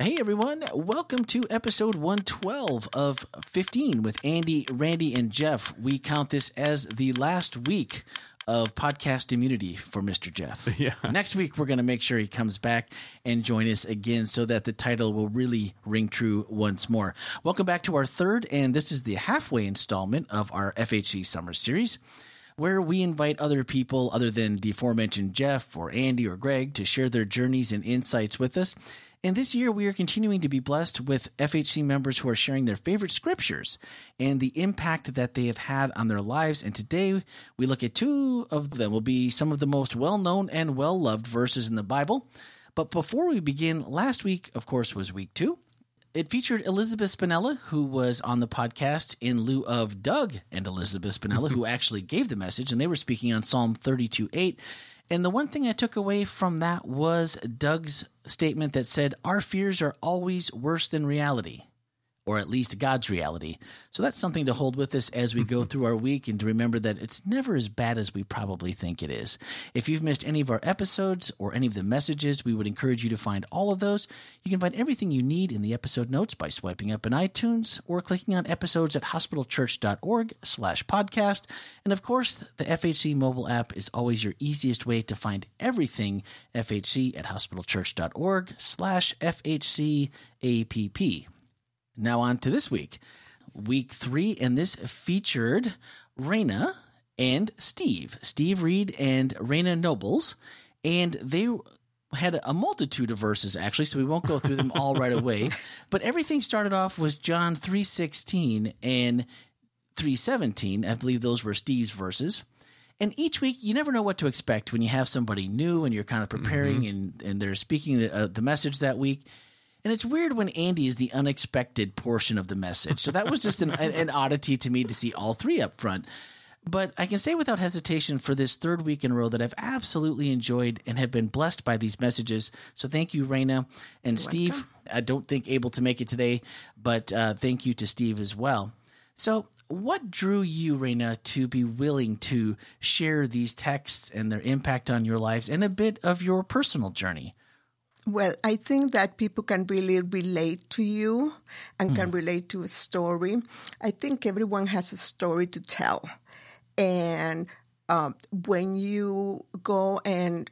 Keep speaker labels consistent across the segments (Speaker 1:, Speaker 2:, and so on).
Speaker 1: Hey everyone, welcome to episode 112 of 15 with Andy, Randy, and Jeff. We count this as the last week of podcast immunity for Mr. Jeff.
Speaker 2: Yeah.
Speaker 1: Next week, we're going to make sure he comes back and join us again so that the title will really ring true once more. Welcome back to our third, and this is the halfway installment of our FHC Summer Series where we invite other people other than the aforementioned Jeff or Andy or Greg to share their journeys and insights with us. And this year, we are continuing to be blessed with FHC members who are sharing their favorite scriptures and the impact that they have had on their lives. And today, we look at two of them, will be some of the most well known and well loved verses in the Bible. But before we begin, last week, of course, was week two. It featured Elizabeth Spinella, who was on the podcast in lieu of Doug and Elizabeth Spinella, who actually gave the message, and they were speaking on Psalm 32 8. And the one thing I took away from that was Doug's statement that said, Our fears are always worse than reality or at least God's reality. So that's something to hold with us as we go mm-hmm. through our week and to remember that it's never as bad as we probably think it is. If you've missed any of our episodes or any of the messages, we would encourage you to find all of those. You can find everything you need in the episode notes by swiping up in iTunes or clicking on episodes at hospitalchurch.org slash podcast. And of course, the FHC mobile app is always your easiest way to find everything FHC at hospitalchurch.org slash FHC app. Now on to this week, week three, and this featured Raina and Steve, Steve Reed and Raina Nobles, and they had a multitude of verses actually, so we won't go through them all right away. But everything started off was John three sixteen and three seventeen. I believe those were Steve's verses. And each week, you never know what to expect when you have somebody new and you're kind of preparing mm-hmm. and, and they're speaking the, uh, the message that week. And it's weird when Andy is the unexpected portion of the message. So that was just an, an, oddity to me to see all three up front. But I can say without hesitation for this third week in a row that I've absolutely enjoyed and have been blessed by these messages. So thank you, Raina and You're Steve. Welcome. I don't think able to make it today, but uh, thank you to Steve as well. So what drew you, Raina, to be willing to share these texts and their impact on your lives and a bit of your personal journey?
Speaker 3: Well, I think that people can really relate to you and mm. can relate to a story. I think everyone has a story to tell. And um, when you go and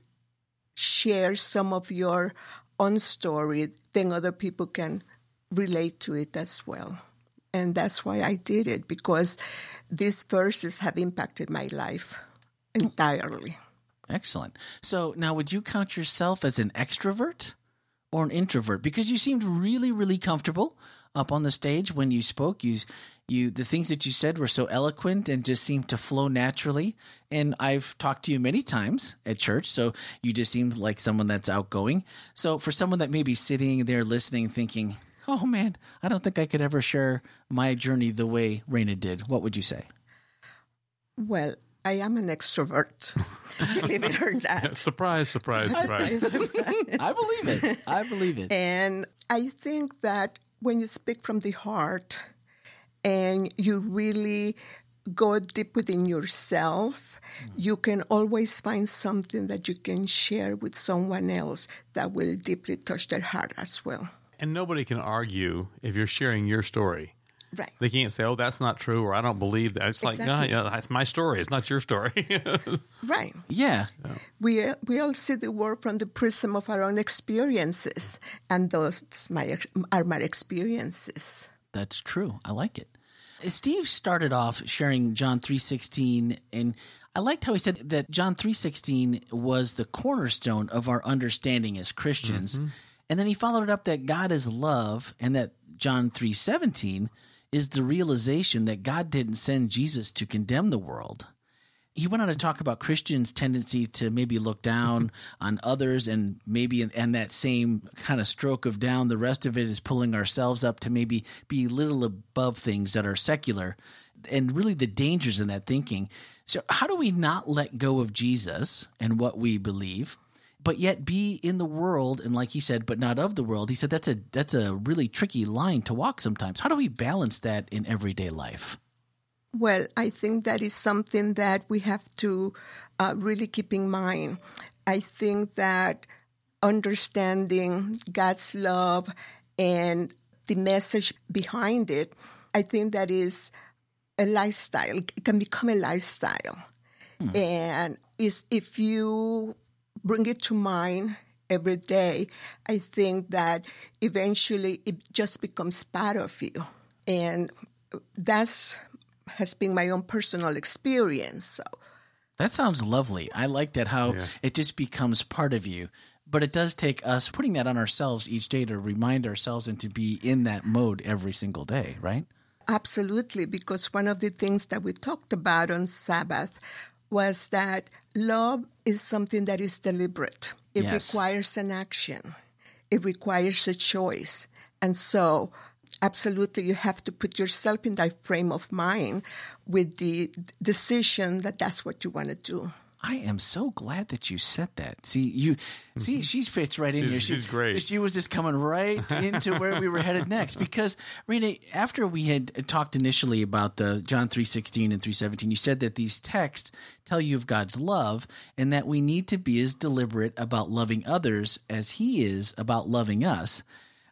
Speaker 3: share some of your own story, then other people can relate to it as well. And that's why I did it because these verses have impacted my life entirely.
Speaker 1: Excellent. So now, would you count yourself as an extrovert or an introvert? Because you seemed really, really comfortable up on the stage when you spoke. You, you, the things that you said were so eloquent and just seemed to flow naturally. And I've talked to you many times at church, so you just seemed like someone that's outgoing. So for someone that may be sitting there listening, thinking, "Oh man, I don't think I could ever share my journey the way Raina did," what would you say?
Speaker 3: Well, I am an extrovert. believe it or not.
Speaker 2: surprise, surprise, surprise.
Speaker 1: I believe it. I believe it.
Speaker 3: And I think that when you speak from the heart and you really go deep within yourself, you can always find something that you can share with someone else that will deeply touch their heart as well.
Speaker 2: And nobody can argue if you're sharing your story.
Speaker 3: Right.
Speaker 2: They can't say, "Oh, that's not true," or "I don't believe that." It's exactly. like, no, yeah, that's my story. It's not your story.
Speaker 3: right.
Speaker 1: Yeah.
Speaker 3: yeah. We we all see the world from the prism of our own experiences, and those my, are my experiences.
Speaker 1: That's true. I like it. Steve started off sharing John three sixteen, and I liked how he said that John three sixteen was the cornerstone of our understanding as Christians. Mm-hmm. And then he followed it up that God is love, and that John three seventeen is the realization that God didn't send Jesus to condemn the world. He went on to talk about Christians' tendency to maybe look down mm-hmm. on others and maybe and that same kind of stroke of down. The rest of it is pulling ourselves up to maybe be a little above things that are secular and really the dangers in that thinking. So, how do we not let go of Jesus and what we believe? But yet be in the world and like he said but not of the world he said that's a that's a really tricky line to walk sometimes how do we balance that in everyday life
Speaker 3: well i think that is something that we have to uh, really keep in mind i think that understanding God's love and the message behind it, I think that is a lifestyle. It can become a lifestyle. Hmm. And is if you bring it to mind every day, I think that eventually it just becomes part of you. And that's has been my own personal experience. So
Speaker 1: that sounds lovely. I like that how yeah. it just becomes part of you. But it does take us putting that on ourselves each day to remind ourselves and to be in that mode every single day, right?
Speaker 3: Absolutely, because one of the things that we talked about on Sabbath was that love is something that is deliberate. It yes. requires an action. It requires a choice. And so absolutely you have to put yourself in that frame of mind with the decision that that's what you want to do.
Speaker 1: I am so glad that you said that. See, you see, she fits right in
Speaker 2: she's,
Speaker 1: here.
Speaker 2: She, she's great.
Speaker 1: She was just coming right into where we were headed next. Because Raina, after we had talked initially about the John three sixteen and three seventeen, you said that these texts tell you of God's love, and that we need to be as deliberate about loving others as He is about loving us.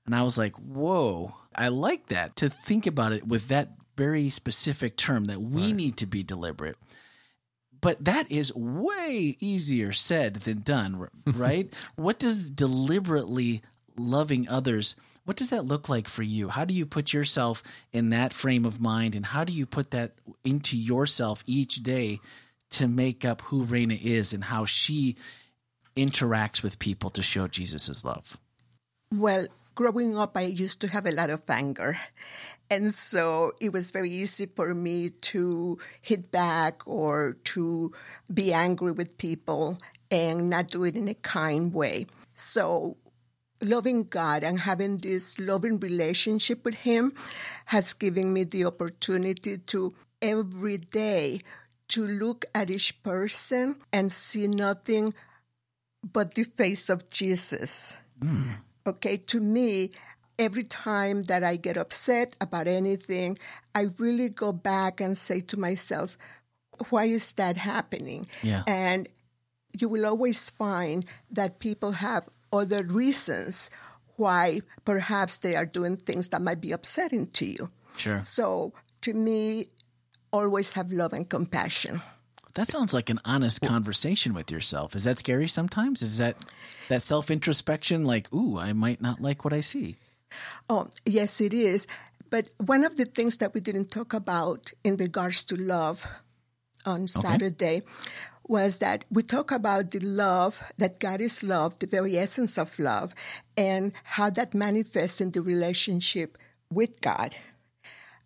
Speaker 1: And I was like, whoa, I like that to think about it with that very specific term that we right. need to be deliberate but that is way easier said than done, right? what does deliberately loving others what does that look like for you? How do you put yourself in that frame of mind and how do you put that into yourself each day to make up who Raina is and how she interacts with people to show Jesus' love?
Speaker 3: Well, growing up, I used to have a lot of anger. And so it was very easy for me to hit back or to be angry with people and not do it in a kind way. So loving God and having this loving relationship with Him has given me the opportunity to every day to look at each person and see nothing but the face of Jesus. Mm. Okay, to me, every time that I get upset about anything, I really go back and say to myself, why is that happening?
Speaker 1: Yeah.
Speaker 3: And you will always find that people have other reasons why perhaps they are doing things that might be upsetting to you.
Speaker 1: Sure.
Speaker 3: So to me, always have love and compassion.
Speaker 1: That sounds like an honest conversation with yourself. Is that scary sometimes? Is that that self introspection like, ooh, I might not like what I see?
Speaker 3: Oh, yes, it is. But one of the things that we didn't talk about in regards to love on okay. Saturday was that we talk about the love, that God is love, the very essence of love, and how that manifests in the relationship with God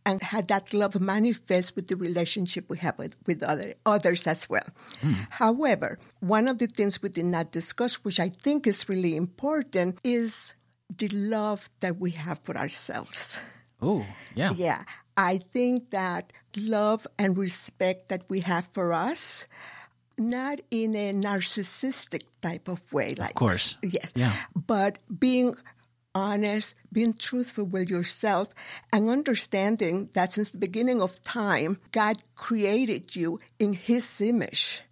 Speaker 3: and how that love manifests with the relationship we have with, with other, others as well. Mm. However, one of the things we did not discuss, which I think is really important, is the love that we have for ourselves.
Speaker 1: Oh, yeah.
Speaker 3: Yeah. I think that love and respect that we have for us, not in a narcissistic type of way.
Speaker 1: Like, of course.
Speaker 3: Yes.
Speaker 1: Yeah.
Speaker 3: But being honest, being truthful with yourself, and understanding that since the beginning of time, God created you in His image.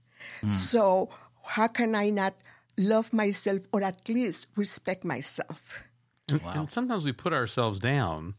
Speaker 3: Mm. So, how can I not love myself or at least respect myself?
Speaker 2: And, wow. and sometimes we put ourselves down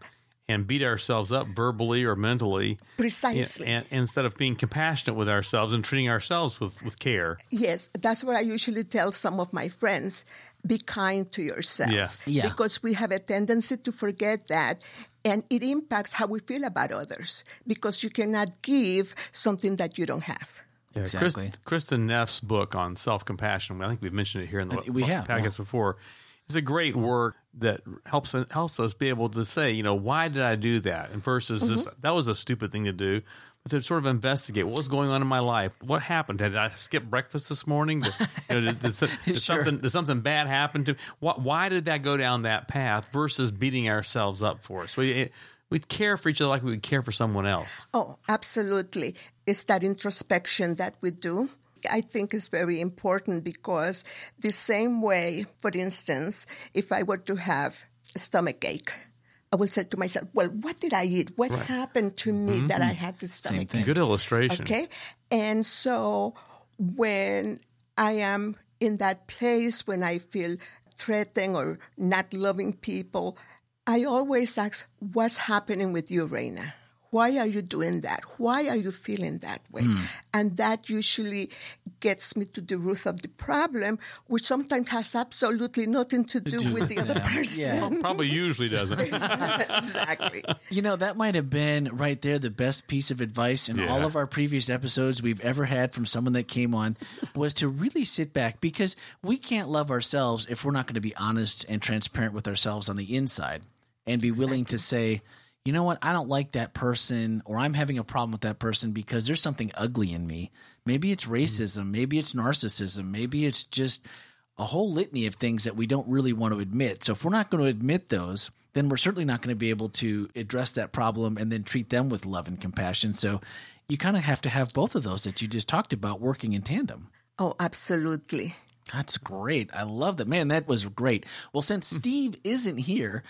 Speaker 2: and beat ourselves up verbally or mentally.
Speaker 3: Precisely.
Speaker 2: And, and, instead of being compassionate with ourselves and treating ourselves with, with care.
Speaker 3: Yes, that's what I usually tell some of my friends be kind to yourself.
Speaker 2: Yes.
Speaker 1: Yeah.
Speaker 3: Because we have a tendency to forget that. And it impacts how we feel about others because you cannot give something that you don't have.
Speaker 2: Yeah, exactly. Kristin Neff's book on self compassion, I think we've mentioned it here in the
Speaker 1: we have,
Speaker 2: podcast
Speaker 1: yeah.
Speaker 2: before. It's a great work that helps helps us be able to say, you know, why did I do that? And versus mm-hmm. this, that was a stupid thing to do to sort of investigate what was going on in my life. What happened? Did I skip breakfast this morning? Did, you know, did, did, did sure. something did something bad happen to? What, why did that go down that path versus beating ourselves up for us? We we'd care for each other like we would care for someone else.
Speaker 3: Oh, absolutely! It's that introspection that we do. I think is very important because the same way, for instance, if I were to have a stomach ache, I will say to myself, well, what did I eat? What right. happened to me mm-hmm. that I had this stomach?
Speaker 2: Same Good illustration.
Speaker 3: Okay. And so when I am in that place when I feel threatening or not loving people, I always ask, What's happening with you, Raina? Why are you doing that? Why are you feeling that way?
Speaker 1: Hmm.
Speaker 3: And that usually gets me to the root of the problem, which sometimes has absolutely nothing to do,
Speaker 1: do
Speaker 3: with
Speaker 1: with
Speaker 3: the other person.
Speaker 1: Yeah.
Speaker 2: Probably usually doesn't.
Speaker 3: exactly.
Speaker 1: You know, that might have been right there the best piece of advice in
Speaker 2: Yeah.
Speaker 1: all of our previous episodes we've ever had from someone that came on was to really sit back because we can't love ourselves if we're not going to be honest and transparent with ourselves on the inside and be willing to say, you know what, I don't like that person or I'm having a problem with that person because there's something ugly in me. Maybe it's mm-hmm. racism, maybe it's narcissism, maybe it's just a whole litany of things that we don't really want to admit. So if we're not going to admit those, then we're certainly not going to be able to address that problem and then treat them with love and compassion. So you kind of have to have both of those that you just talked about working in tandem.
Speaker 3: Oh, absolutely.
Speaker 1: That's great. I love that. Man, that was great. Well, since Steve isn't here,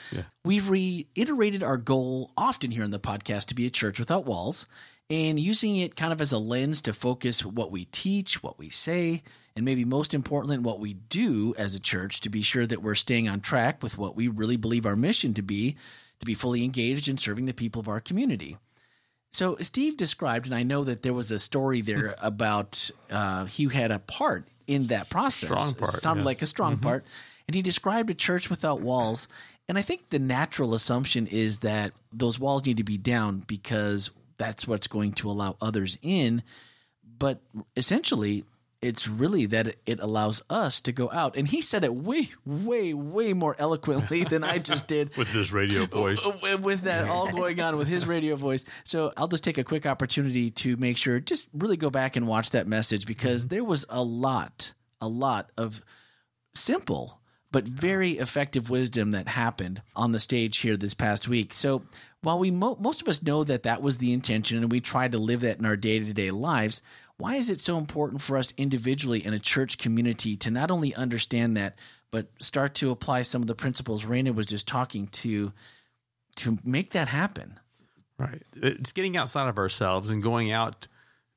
Speaker 1: we've reiterated our goal often here in the podcast to be a church without walls and using it kind of as a lens to focus what we teach, what we say, and maybe most importantly, what we do as a church to be sure that we're staying on track with what we really believe our mission to be, to be fully engaged in serving the people of our community. So Steve described, and I know that there was a story there about uh, he had a part in that process.
Speaker 2: Strong
Speaker 1: It
Speaker 2: part,
Speaker 1: sounded
Speaker 2: yes.
Speaker 1: like a strong mm-hmm. part, and he described a church without walls. And I think the natural assumption is that those walls need to be down because that's what's going to allow others in. But essentially, it's really that it allows us to go out. And he said it way, way, way more eloquently than I just did
Speaker 2: With this radio voice.
Speaker 1: with with that all going on with his radio voice. So I'll just take a quick opportunity to make sure, just really go back and watch that message because mm-hmm. there was a lot, a lot of simple but very effective wisdom that happened on the stage here this past week. So while we mo- most of us know that that was the intention and we try to live that in our day to day lives, why is it so important for us individually in a church community to not only understand that, but start to apply some of the principles Raina was just talking to to make that happen?
Speaker 2: Right. It's getting outside of ourselves and going out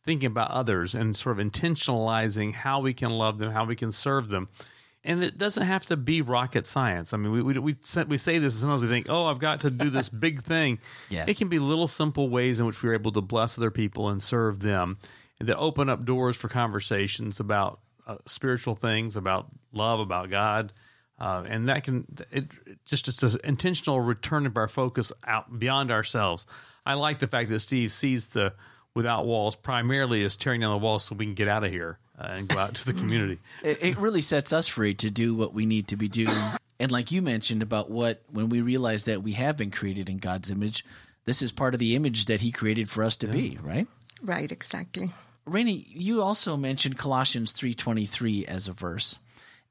Speaker 2: thinking about others and sort of intentionalizing how we can love them, how we can serve them. And it doesn't have to be rocket science. I mean, we we we, say- we say this and sometimes we think, "Oh, I've got to do this big thing."
Speaker 1: Yeah.
Speaker 2: It can be little simple ways in which we're able to bless other people and serve them that open up doors for conversations about uh, spiritual things, about love, about God. Uh, and that can it it just just an intentional return of our focus out beyond ourselves. I like the fact that Steve sees the without walls primarily as tearing down the walls so we can get out of here uh, and go out to the community.
Speaker 1: it, it really sets us free to do what we need to be doing. And like you mentioned about what when we realize that we have been created in God's image, this is part of the image that He created for us to be, right?
Speaker 3: Right, exactly.
Speaker 1: Raina, you also mentioned Colossians three twenty three as a verse,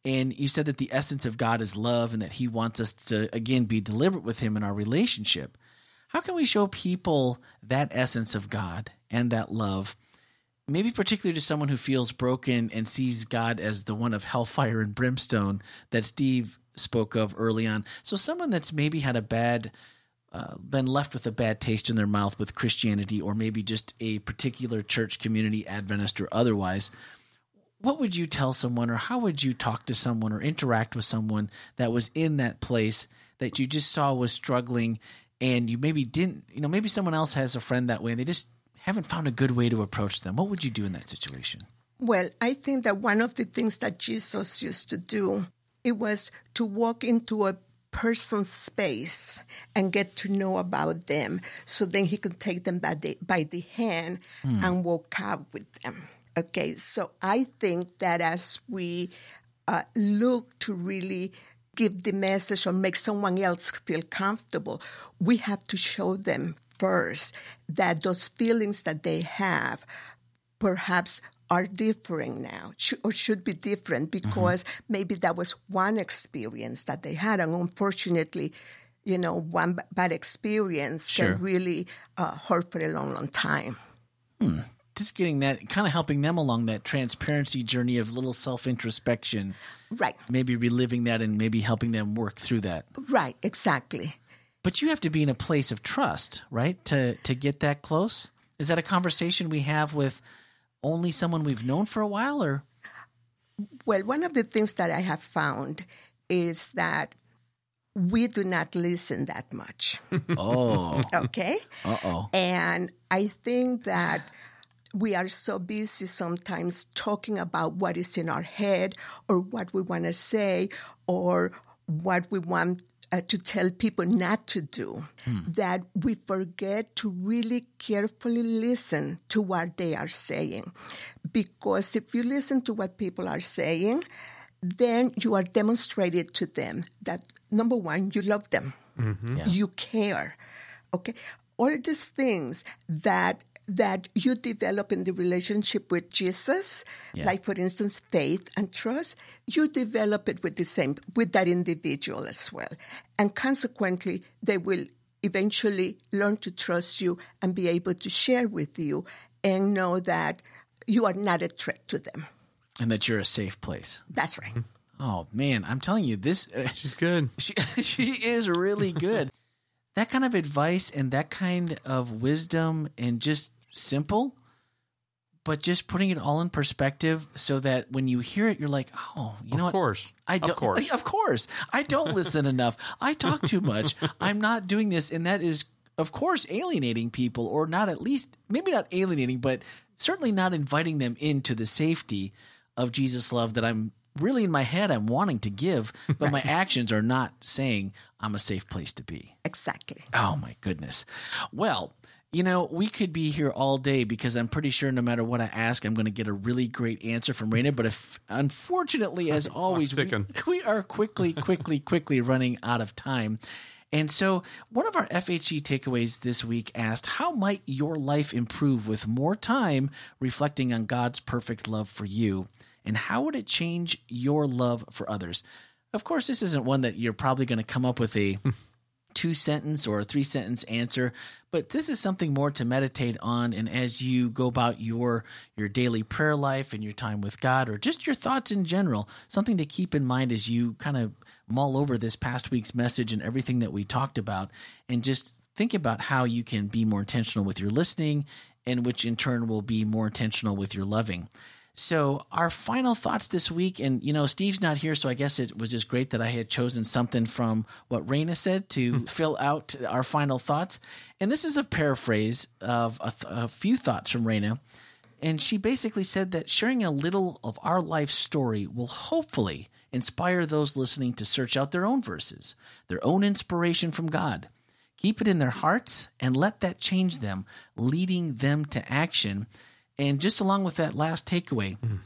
Speaker 1: and you said that the essence of God is love, and that He wants us to again be deliberate with Him in our relationship. How can we show people that essence of God and that love? maybe particularly to someone who feels broken and sees God as the one of hellfire and brimstone that Steve spoke of early on. So someone that's maybe had a bad uh, been left with a bad taste in their mouth with Christianity or maybe just a particular church community Adventist or otherwise. What would you tell someone or how would you talk to someone or interact with someone that was in that place that you just saw was struggling and you maybe didn't, you know, maybe someone else has a friend that way and they just haven't found a good way to approach them. What would you do in that situation?
Speaker 3: Well, I think that one of the things that Jesus used to do it was to walk into a person's space and get to know about them, so then he could take them by the by the hand and walk out with them. Okay, so I think that as we uh, look to really give the message or make someone else feel comfortable, we have to show them first that those feelings that they have perhaps are different now or should be different because maybe that was one experience that they had and unfortunately you know one b- bad experience
Speaker 1: Sure.
Speaker 3: can really uh, hurt for a long long time
Speaker 1: Just getting that, kind of helping them along that transparency journey of little self introspection,
Speaker 3: right
Speaker 1: maybe reliving that and maybe helping them work through that.
Speaker 3: right exactly
Speaker 1: But you have to be in a place of trust, right? To to get that close. Is that a conversation we have with only someone we've known for a while or
Speaker 3: Well, one of the things that I have found is that we do not listen that much.
Speaker 1: Oh,
Speaker 3: Okay?
Speaker 1: uh oh.
Speaker 3: And I think that we are so busy sometimes talking about what is in our head or what we want to say or what we want uh, to tell people not to do that we forget to really carefully listen to what they are saying. Because if you listen to what people are saying, then you are demonstrating to them that number one, you love them, you care, okay? All these things that that you develop in the relationship with Jesus,
Speaker 1: Yeah.
Speaker 3: like for instance, faith and trust, you develop it with the same with that individual as well, and consequently, they will eventually learn to trust you and be able to share with you and know that you are not a threat to them.
Speaker 1: And that you're a safe place.
Speaker 3: That's right.
Speaker 1: Oh man, I'm telling you, this uh,
Speaker 2: She's good.
Speaker 1: she she is really good. that kind of advice and that kind of wisdom and just simple, but just putting it all in perspective so that when you hear it, you're like, oh, you know
Speaker 2: of
Speaker 1: what?
Speaker 2: course.
Speaker 1: I don't,
Speaker 2: Of course.
Speaker 1: Of course. I don't listen enough. I talk too much. I'm not doing this. And that is, of course, alienating people, or not at least, maybe not alienating, but certainly not inviting them into the safety of Jesus' love that I'm really in my head, I'm wanting to give, but my actions are not saying I'm a safe place to be.
Speaker 3: Exactly.
Speaker 1: Oh my goodness. Well, you know, we could be here all day because I'm pretty sure no matter what I ask, I'm going to get a really great answer from Raina. But if unfortunately, as always, we, we are quickly, quickly, quickly running out of time. And so, one of our FHC takeaways this week asked, How might your life improve with more time reflecting on God's perfect love for you? And how would it change your love for others? Of course, this isn't one that you're probably going to come up with a two sentence or a three sentence answer but this is something more to meditate on and as you go about your your daily prayer life and your time with god or just your thoughts in general something to keep in mind as you kind of mull over this past week's message and everything that we talked about and just think about how you can be more intentional with your listening and which in turn will be more intentional with your loving so our final thoughts this week, and you know, Steve's not here, so I guess it was just great that I had chosen something from what Raina said to hmm. fill out our final thoughts. And this is a paraphrase of a, th- a few thoughts from Raina. And she basically said that sharing a little of our life story will hopefully inspire those listening to search out their own verses, their own inspiration from God. Keep it in their hearts and let that change them, leading them to action. And just along with that last takeaway, hmm.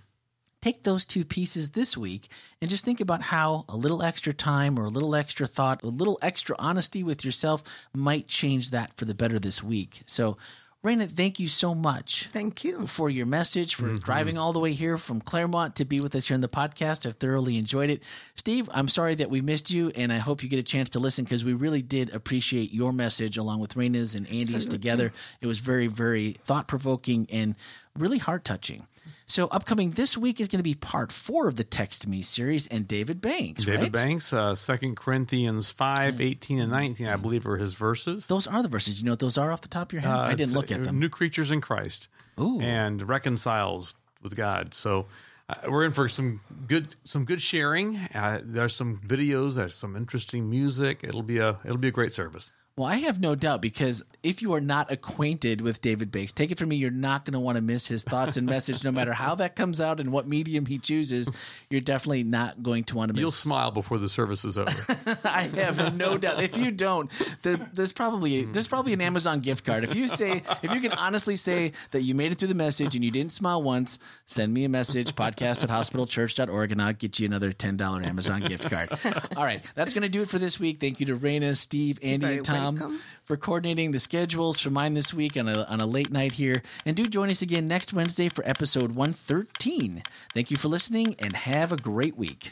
Speaker 1: take those two pieces this week and just think about how a little extra time or a little extra thought, a little extra honesty with yourself might change that for the better this week. So, Raina, thank you so much
Speaker 3: Thank you.
Speaker 1: for your message, for mm-hmm. driving all the way here from Claremont to be with us here in the podcast. I've thoroughly enjoyed it. Steve, I'm sorry that we missed you, and I hope you get a chance to listen because we really did appreciate your message along with Raina's and Andy's together. It was very, very thought provoking and really heart touching. So, upcoming this week is going to be part four of the Text Me series, and David Banks.
Speaker 2: David
Speaker 1: right?
Speaker 2: Banks, uh, 2 Corinthians 5, 18 and 19, I believe are his verses.
Speaker 1: Those are the verses. You know what those are off the top of your head?
Speaker 2: Uh,
Speaker 1: I didn't look
Speaker 2: uh,
Speaker 1: at them.
Speaker 2: New creatures in Christ
Speaker 1: Ooh.
Speaker 2: and reconciles with God. So uh, we're in for some good some good sharing. Uh, there's some videos. There's some interesting music. It'll be a it'll be a great service.
Speaker 1: Well, I have no doubt because if you are not acquainted with David Banks, take it from me, you're not going to want to miss his thoughts and message, no matter how that comes out and what medium he chooses. You're definitely not going to want to miss.
Speaker 2: You'll smile before the service is over.
Speaker 1: I have no doubt. If you don't, there, there's probably there's probably an Amazon gift card. If you say if you can honestly say that you made it through the message and you didn't smile once, send me a message podcast at hospitalchurch.org and I'll get you another ten dollar Amazon gift card. All right, that's going to do it for this week. Thank you to Raina, Steve, Andy, and Tom
Speaker 3: Um,
Speaker 1: for coordinating the schedules for mine this week on a on a late night here. And do join us again next Wednesday for episode one thirteen. Thank you for listening and have a great week.